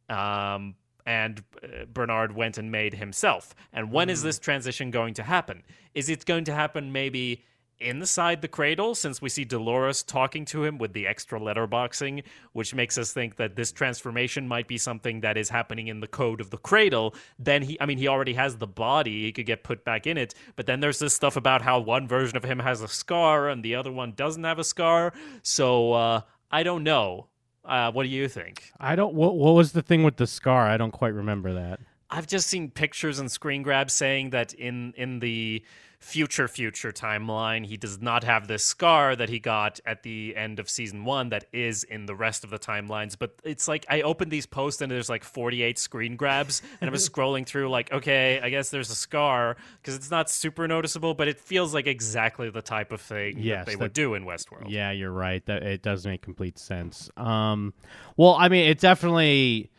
Um, and uh, Bernard went and made himself. And when is this transition going to happen? Is it going to happen maybe inside the cradle, since we see Dolores talking to him with the extra letterboxing, which makes us think that this transformation might be something that is happening in the code of the cradle? Then he, I mean, he already has the body, he could get put back in it. But then there's this stuff about how one version of him has a scar and the other one doesn't have a scar. So uh, I don't know. Uh, what do you think? I don't. What, what was the thing with the scar? I don't quite remember that. I've just seen pictures and screen grabs saying that in in the future future timeline he does not have this scar that he got at the end of season 1 that is in the rest of the timelines but it's like I opened these posts and there's like 48 screen grabs and I was scrolling through like okay I guess there's a scar because it's not super noticeable but it feels like exactly the type of thing Yes, that they that- would do in Westworld. Yeah, you're right. That it does make complete sense. Um, well, I mean, it definitely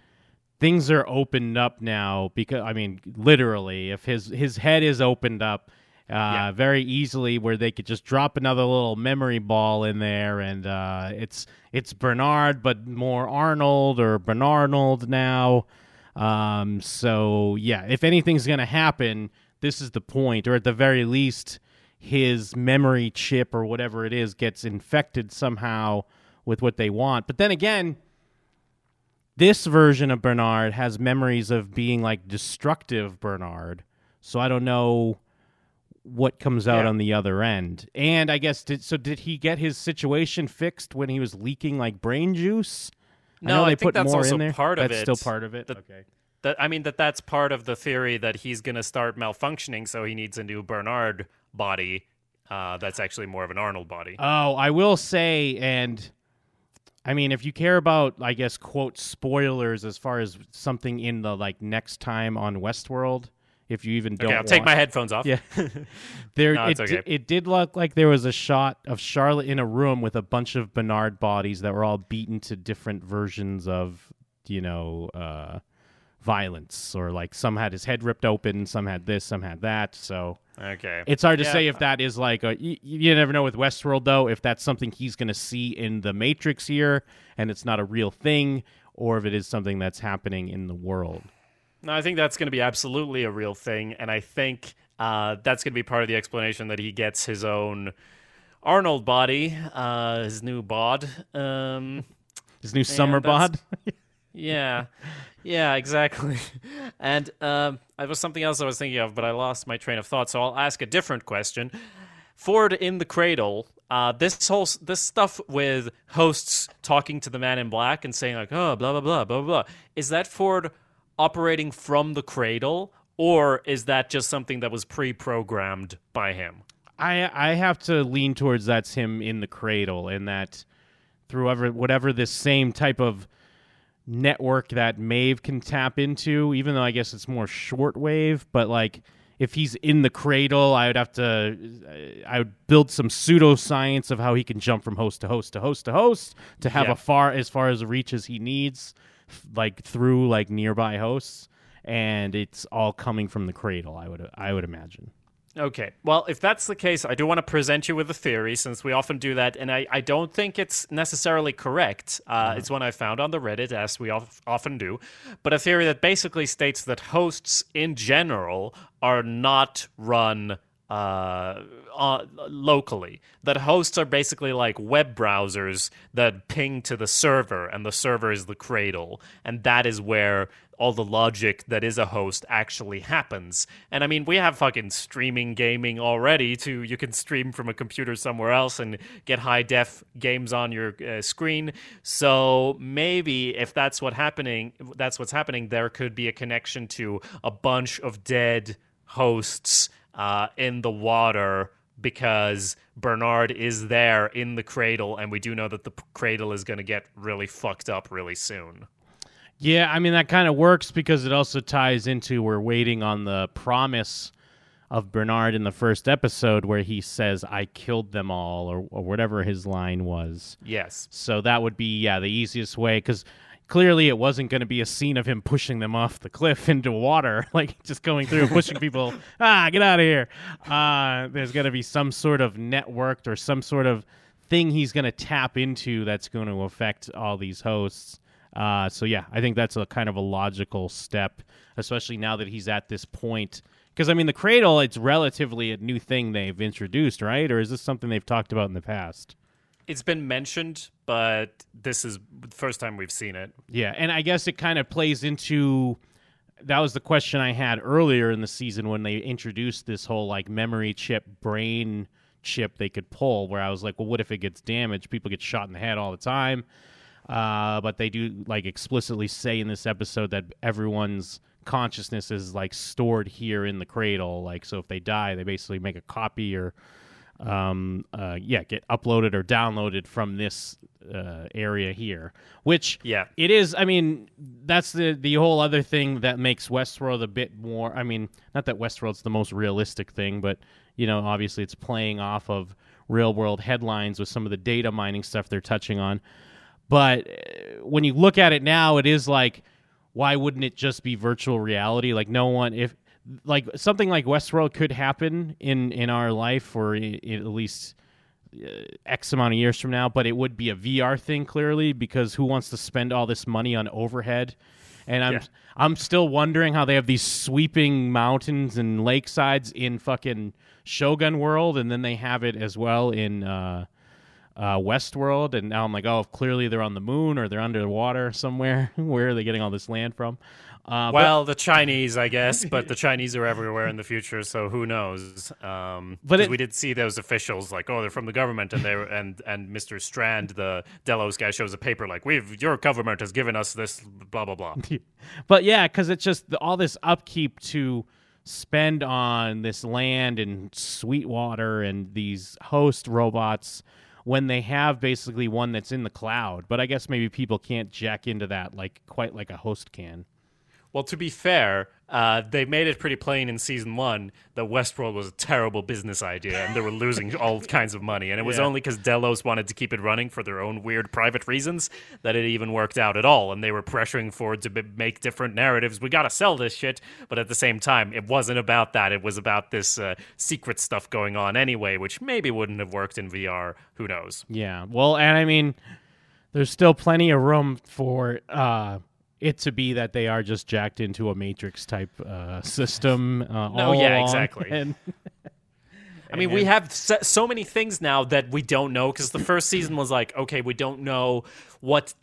things are opened up now because I mean, literally, if his his head is opened up. Uh, Yeah. very easily, where they could just drop another little memory ball in there, and uh, it's it's Bernard, but more Arnold or Bernarnold now. Um, so yeah, if anything's gonna happen, this is the point, or at the very least, his memory chip or whatever it is gets infected somehow with what they want. But then again, this version of Bernard has memories of being like destructive Bernard. So I don't know what comes out Yeah. on the other end. And I guess did so did he get his situation fixed when he was leaking like brain juice? No, I they think put that's more also in there. part of that's it. still part of it. The- okay. that I mean that that's part of the theory that he's going to start malfunctioning, so he needs a new Bernard body. Uh, that's actually more of an Arnold body. Oh, I will say, and I mean, if you care about, I guess, quote spoilers as far as something in the like next time on Westworld, if you even don't, okay, I'll take my headphones off. Yeah, there. No, it, okay. it did look like there was a shot of Charlotte in a room with a bunch of Bernard bodies that were all beaten to different versions of, you know, uh, violence, or like some had his head ripped open, some had this, some had that. So Okay. it's hard to Yeah. say if that is like a. You, you never know with Westworld though if that's something he's going to see in the Matrix here, and it's not a real thing, or if it is something that's happening in the world. No, I think that's going to be absolutely a real thing, and I think uh, that's going to be part of the explanation that he gets his own Arnold body, uh, his new bod. Um, His new summer bod. yeah, yeah, exactly. And um, there was something else I was thinking of, but I lost my train of thought. So I'll ask a different question. Ford in the cradle. Uh, this whole this stuff with hosts talking to the man in black and saying like, oh, blah blah blah blah blah. Is that Ford operating from the cradle, or is that just something that was pre-programmed by him? I I have to lean towards that's him in the cradle, and that through ever, whatever this same type of network that Maeve can tap into, even though I guess it's more shortwave, but like if he's in the cradle, I would have to I would build some pseudoscience of how he can jump from host to host to host to host to have Yeah. a far as far as reach as he needs, f- like through like nearby hosts, and it's all coming from the cradle. I would I would imagine. Okay. Well, if that's the case, I do want to present you with a theory since we often do that, and I, I don't think it's necessarily correct. Uh, It's one I found on the Reddit, as we of, often do, but a theory that basically states that hosts in general are not run uh, uh, locally. That hosts are basically like web browsers that ping to the server, and the server is the cradle, and that is where all the logic that is a host actually happens. And I mean, we have fucking streaming gaming already. To you can stream from a computer somewhere else and get high def games on your uh, screen. So maybe if that's what happening, that's what's happening. There could be a connection to a bunch of dead hosts uh, in the water because Bernard is there in the cradle, and we do know that the p- cradle is going to get really fucked up really soon. Yeah, I mean that kind of works because it also ties into we're waiting on the promise of Bernard in the first episode where he says I killed them all or, or whatever his line was. Yes. So that would be yeah the easiest way because clearly it wasn't going to be a scene of him pushing them off the cliff into water, like just going through and pushing people. Ah, get out of here! Uh, there's going to be some sort of networked or some sort of thing he's going to tap into that's going to affect all these hosts. Uh, so yeah, I think that's a kind of a logical step, especially now that he's at this point. Because I mean, the cradle, it's relatively a new thing they've introduced, right? Or is this something they've talked about in the past? It's been mentioned, but this is the first time we've seen it. Yeah, and I guess it kind of plays into that was the question I had earlier in the season when they introduced this whole like memory chip brain chip they could pull where I was like, well, what if it gets damaged? People get shot in the head all the time. Uh, but they do like explicitly say in this episode that everyone's consciousness is like stored here in the cradle. Like, so if they die, they basically make a copy or, um, uh, yeah, get uploaded or downloaded from this uh, area here. Which, Yeah. it is. I mean, that's the the whole other thing that makes Westworld a bit more. I mean, not that Westworld's the most realistic thing, but you know, obviously it's playing off of real world headlines with some of the data mining stuff they're touching on. But uh, when you look at it now, it is like, why wouldn't it just be virtual reality? Like no one, if like something like Westworld could happen in in our life, or i at least uh, X amount of years from now, but it would be a VR thing clearly because who wants to spend all this money on overhead? And I'm Yeah. I'm still wondering how they have these sweeping mountains and lakesides in fucking Shogun World, and then they have it as well in uh, uh, Westworld. And now I'm like, oh, clearly they're on the moon or they're underwater somewhere. Where are they getting all this land from? Uh, but- Well, the Chinese, I guess, but the Chinese are everywhere in the future, so who knows? Um, But it- we did see those officials like, oh, they're from the government, and they and and Mr. Strand, the Delos guy, shows a paper like, we've your government has given us this, blah blah blah. but yeah, because it's just the, all this upkeep to spend on this land and Sweetwater and these host robots when they have basically one that's in the cloud. But I guess maybe people can't jack into that like quite like a host can. Well, to be fair, uh, they made it pretty plain in season one that Westworld was a terrible business idea and they were losing all kinds of money. And it was Yeah. only because Delos wanted to keep it running for their own weird private reasons that it even worked out at all. And they were pressuring Ford to b- make different narratives. We got to sell this shit. But at the same time, it wasn't about that. It was about this uh, secret stuff going on anyway, which maybe wouldn't have worked in VR. Who knows? Yeah. Well, and I mean, there's still plenty of room for uh, it to be that they are just jacked into a Matrix type uh, system. Uh, No, yeah, exactly. And- I mean, we have so, so many things now that we don't know because the first season was like, okay, we don't know what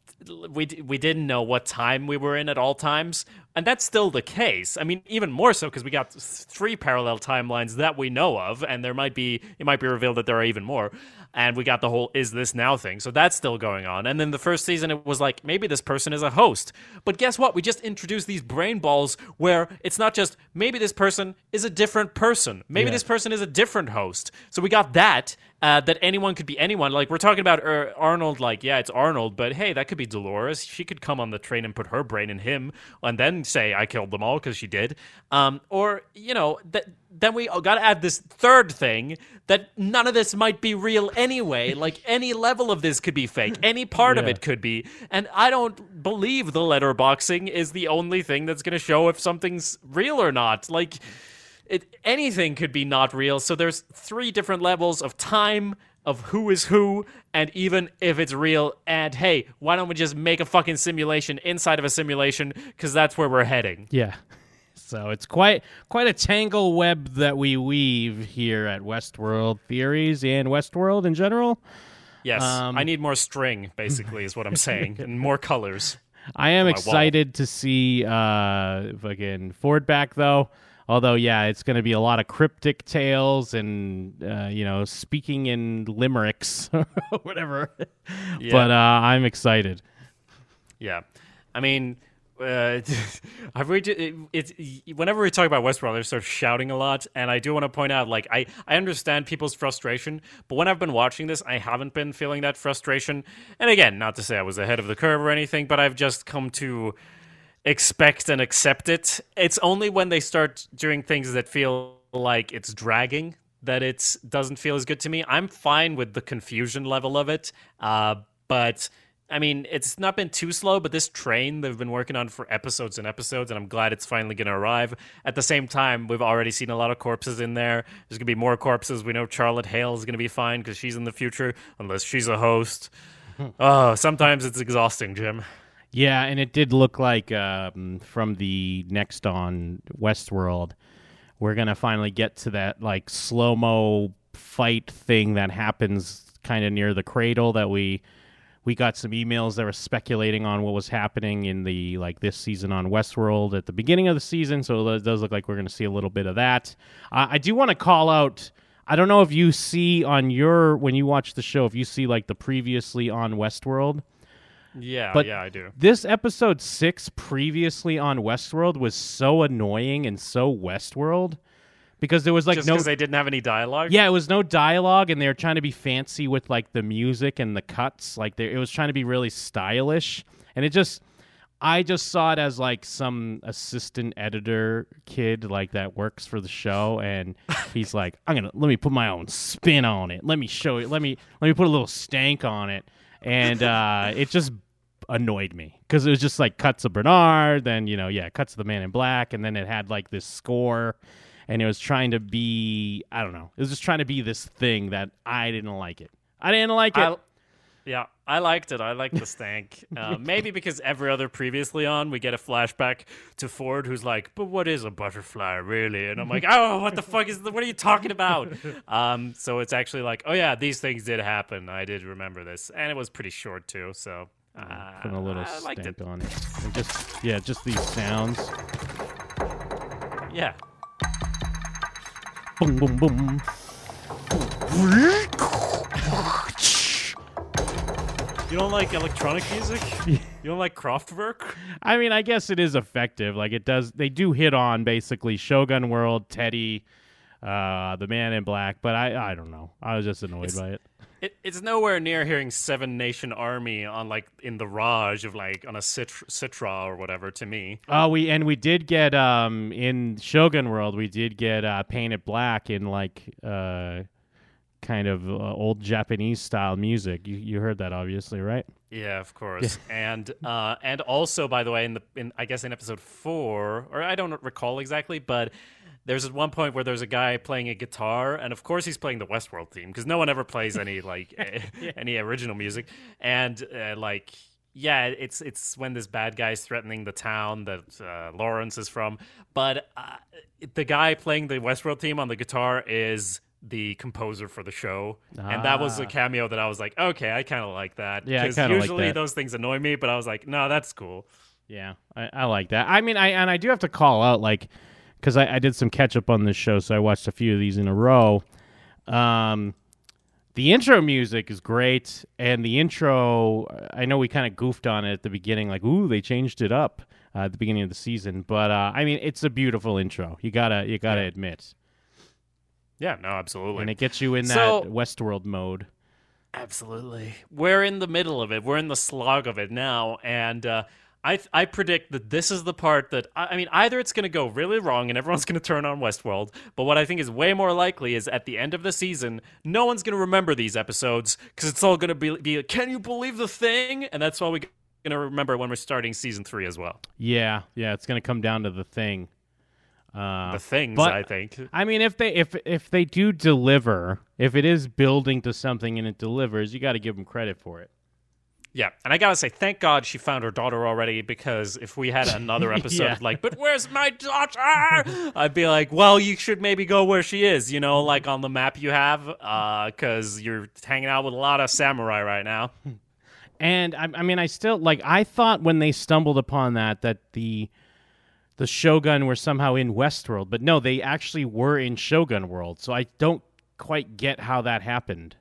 we we didn't know what time we were in at all times, and that's still the case. I mean, even more so because we got three parallel timelines that we know of, and there might be it might be revealed that there are even more. And we got the whole "is this now" thing, so that's still going on. And then the first season, it was like maybe this person is a host, but guess what? We just introduced these brain balls where it's not just maybe this person is a different person, maybe Yeah. this person is a different host. So we got that. Uh, that anyone could be anyone. Like we're talking about uh, Arnold. Like yeah, it's Arnold, but hey, that could be Dolores. She could come on the train and put her brain in him, and then say I killed them all because she did. Um, or you know that. Then we got to add this third thing that none of this might be real anyway. Like any level of this could be fake. Any part of it could be. And I don't believe the letterboxing is the only thing that's going to show if something's real or not. Like it, anything could be not real. So there's three different levels of time, of who is who, and even if it's real. And hey, why don't we just make a fucking simulation inside of a simulation? Because that's where we're heading. yeah. So it's quite quite a tangle web that we weave here at Westworld Theories and Westworld in general. Yes, Um, I need more string. Basically, is what I'm saying, and more colors. I am excited to see uh fucking Ford back though. Although yeah, it's going to be a lot of cryptic tales and uh, you know speaking in limericks or whatever. Yeah. But uh, I'm excited. Yeah, I mean, uh, I've read it, it's whenever we talk about Westworld, they start shouting a lot, and I do want to point out, like, I I understand people's frustration, but when I've been watching this, I haven't been feeling that frustration. And again, not to say I was ahead of the curve or anything, but I've just come to expect and accept it. It's only when they start doing things that feel like it's dragging that it doesn't feel as good to me. I'm fine with the confusion level of it, uh, but I mean, it's not been too slow. But this train they've been working on for episodes and episodes, and I'm glad it's finally going to arrive. At the same time, we've already seen a lot of corpses in there. There's going to be more corpses. We know Charlotte Hale is going to be fine because she's in the future, unless she's a host. oh, sometimes it's exhausting, Jim. Yeah, and it did look like um, from the next on Westworld, we're gonna finally get to that like slow mo fight thing that happens kind of near the cradle that we we got some emails that were speculating on what was happening in the like this season on Westworld at the beginning of the season. So it does look like we're going to see a little bit of that. Uh, I do want to call out. I don't know if you see on your when you watch the show if you see like the previously on Westworld. Yeah, But- yeah, I do. This episode six previously on Westworld was so annoying and so Westworld because there was like Just no they didn't have any dialogue. yeah, it was no dialogue, and they were trying to be fancy with like the music and the cuts. Like they, it was trying to be really stylish, and it just, I just saw it as like some assistant editor kid like that works for the show, and he's like, I'm gonna let me put my own spin on it. Let me show it. Let me let me put a little stank on it, and uh, it just annoyed me because it was just like cuts of Bernard, then you know, yeah, cuts of the Man in Black, and then it had like this score, and it was trying to be, I don't know, it was just trying to be this thing that I didn't like it. I didn't like it. I, yeah, I liked it. I liked the stank. Uh, maybe because every other previously on, we get a flashback to Ford, who's like, "But what is a butterfly, really?" And I'm like, "Oh, what the fuck is? The, what are you talking about?" Um, so it's actually like, "Oh yeah, these things did happen. I did remember this, and it was pretty short too." So uh, Putting a little I liked stank it. on it. And just yeah, just these sounds. Yeah, Boom, boom, boom. you don't like electronic music? you don't like Kraftwerk? I mean, I guess it is effective. Like it does, they do hit on basically Shogun World, Teddy, uh, the Man in Black. But I, I don't know. I was just annoyed by it. It, it's nowhere near hearing Seven Nation Army on like in the Raj of like on a sitar, sitar or whatever. To me, Oh, we and we did get um in Shogun World, we did get uh, Paint It Black in like uh kind of uh, old Japanese style music. You you heard that obviously, right? Yeah, of course. and uh, and also, by the way, in the in I guess in episode four, or I don't recall exactly, but there's at one point where there's a guy playing a guitar, and of course he's playing the Westworld theme because no one ever plays any like eh, any original music, and uh, like. Yeah, it's it's when this bad guy's threatening the town that uh, Lawrence is from, but uh, the guy playing the Westworld theme on the guitar is the composer for the show, and that was a Ah. cameo that I was like, okay, I kind of like that. Yeah, I 'Cause kinda like usually that. those things annoy me, but I was like, no, that's cool. Yeah, I, I like that. I mean, I and I do have to call out like because I, I did some catch up on this show, so I watched a few of these in a row. Um, the intro music is great, and the intro I know we kind of goofed on it at the beginning, like ooh, they changed it up uh, at the beginning of the season, but uh, I mean, it's a beautiful intro. You gotta you gotta Yeah. admit, Yeah, no, absolutely. and it gets you in that So- Westworld mode. Absolutely. We're in the middle of it. We're in the slog of it now, and uh, I I predict that this is the part that I, I mean either it's going to go really wrong and everyone's going to turn on Westworld, but what I think is way more likely is at the end of the season, no one's going to remember these episodes because it's all going to be, be can you believe the thing? And that's why we're going to remember when we're starting season three as well. Yeah, yeah, it's gonna come down to the thing. Uh, The things but- I think. I mean, if they if if they do deliver, if it is building to something and it delivers, you got to give them credit for it. Yeah, and I gotta say, thank God she found her daughter already. Because if we had another episode Yeah. like, but where's my daughter? I'd be like, well, you should maybe go where she is. You know, like on the map you have, uh, because you're hanging out with a lot of samurai right now. And I, I mean, I still like. I thought when they stumbled upon that that the the Shogun were somehow in Westworld, but no, they actually were in Shogun World. So I don't quite get how that happened.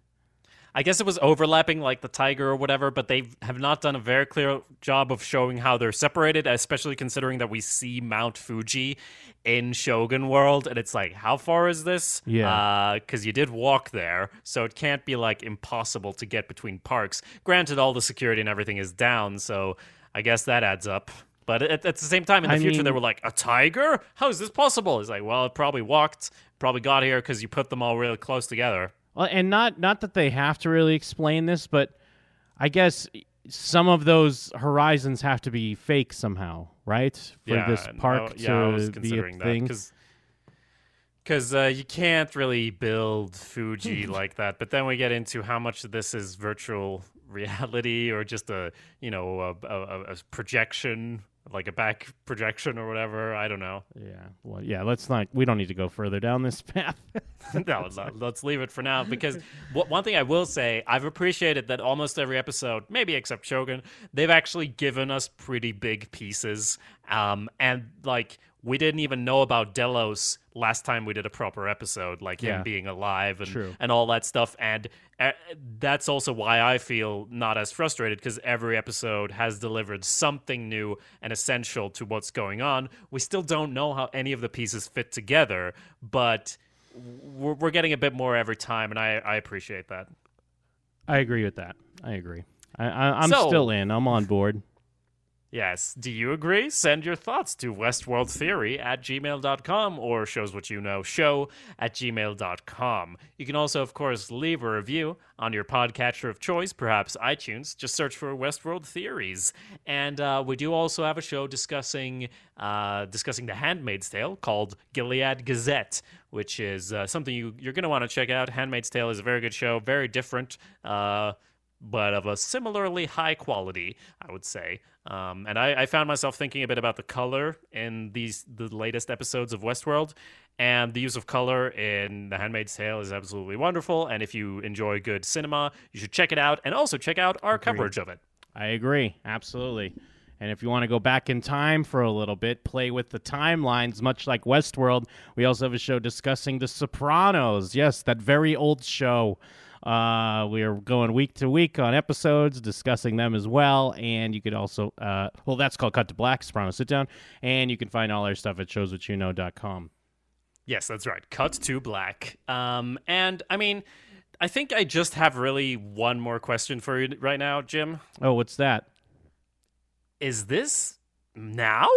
I guess it was overlapping like the tiger or whatever, but they have not done a very clear job of showing how they're separated, especially considering that we see Mount Fuji in Shogun World, and it's like, how far is this? Yeah. Uh, because you did walk there, so it can't be like impossible to get between parks. Granted, all the security and everything is down, so I guess that adds up. But at, at the same time, in the I future, they were like, a tiger? How is this possible? It's like, well, it probably walked, probably got here because you put them all really close together. Well, and not not that they have to really explain this, but I guess some of those horizons have to be fake somehow, right? For this no, park yeah, I was to be a that thing. because because uh, you can't really build Fuji like that. But then we get into how much of this is virtual reality or just a you know a, a, a projection, like a back projection or whatever. I don't know. Yeah. Well, yeah. Let's not. We don't need to go further down this path. no, let's, let's leave it for now because wh- one thing I will say, I've appreciated that almost every episode, maybe except Shogun, they've actually given us pretty big pieces. Um, and like we didn't even know about Delos last time we did a proper episode, like Yeah. him being alive and True. and all that stuff. And uh, that's also why I feel not as frustrated because every episode has delivered something new and essential to what's going on. We still don't know how any of the pieces fit together, but we're, we're getting a bit more every time, and I, I appreciate that. I agree with that. I agree. I, I'm So- still in. I'm on board. Yes. Do you agree? Send your thoughts to westworldtheory at gmail.com or shows what you know show at gmail.com. You can also, of course, leave a review on your podcatcher of choice, perhaps iTunes. Just search for Westworld Theories. And uh, we do also have a show discussing uh, discussing The Handmaid's Tale called Gilead Gazette, which is uh, something you, you're going to want to check out. Handmaid's Tale is a very good show, very different. But of a similarly high quality, I would say. Um, and I, I found myself thinking a bit about the color in these the latest episodes of Westworld, and the use of color in The Handmaid's Tale is absolutely wonderful. And if you enjoy good cinema, you should check it out, and also check out our coverage of it. I agree. Absolutely. And if you want to go back in time for a little bit, play with the timelines, much like Westworld, we also have a show discussing The Sopranos. Yes, that very old show. Uh, we are going week to week on episodes, discussing them as well. And you could also, uh, well, that's called Cut to Black, Sopranos Sit Down. And you can find all our stuff at showswhatyouknow.com. Yes, that's right. Cut to black. Um, and I mean, I think I just have really one more question for you right now, Jim. Oh, what's that? Is this now?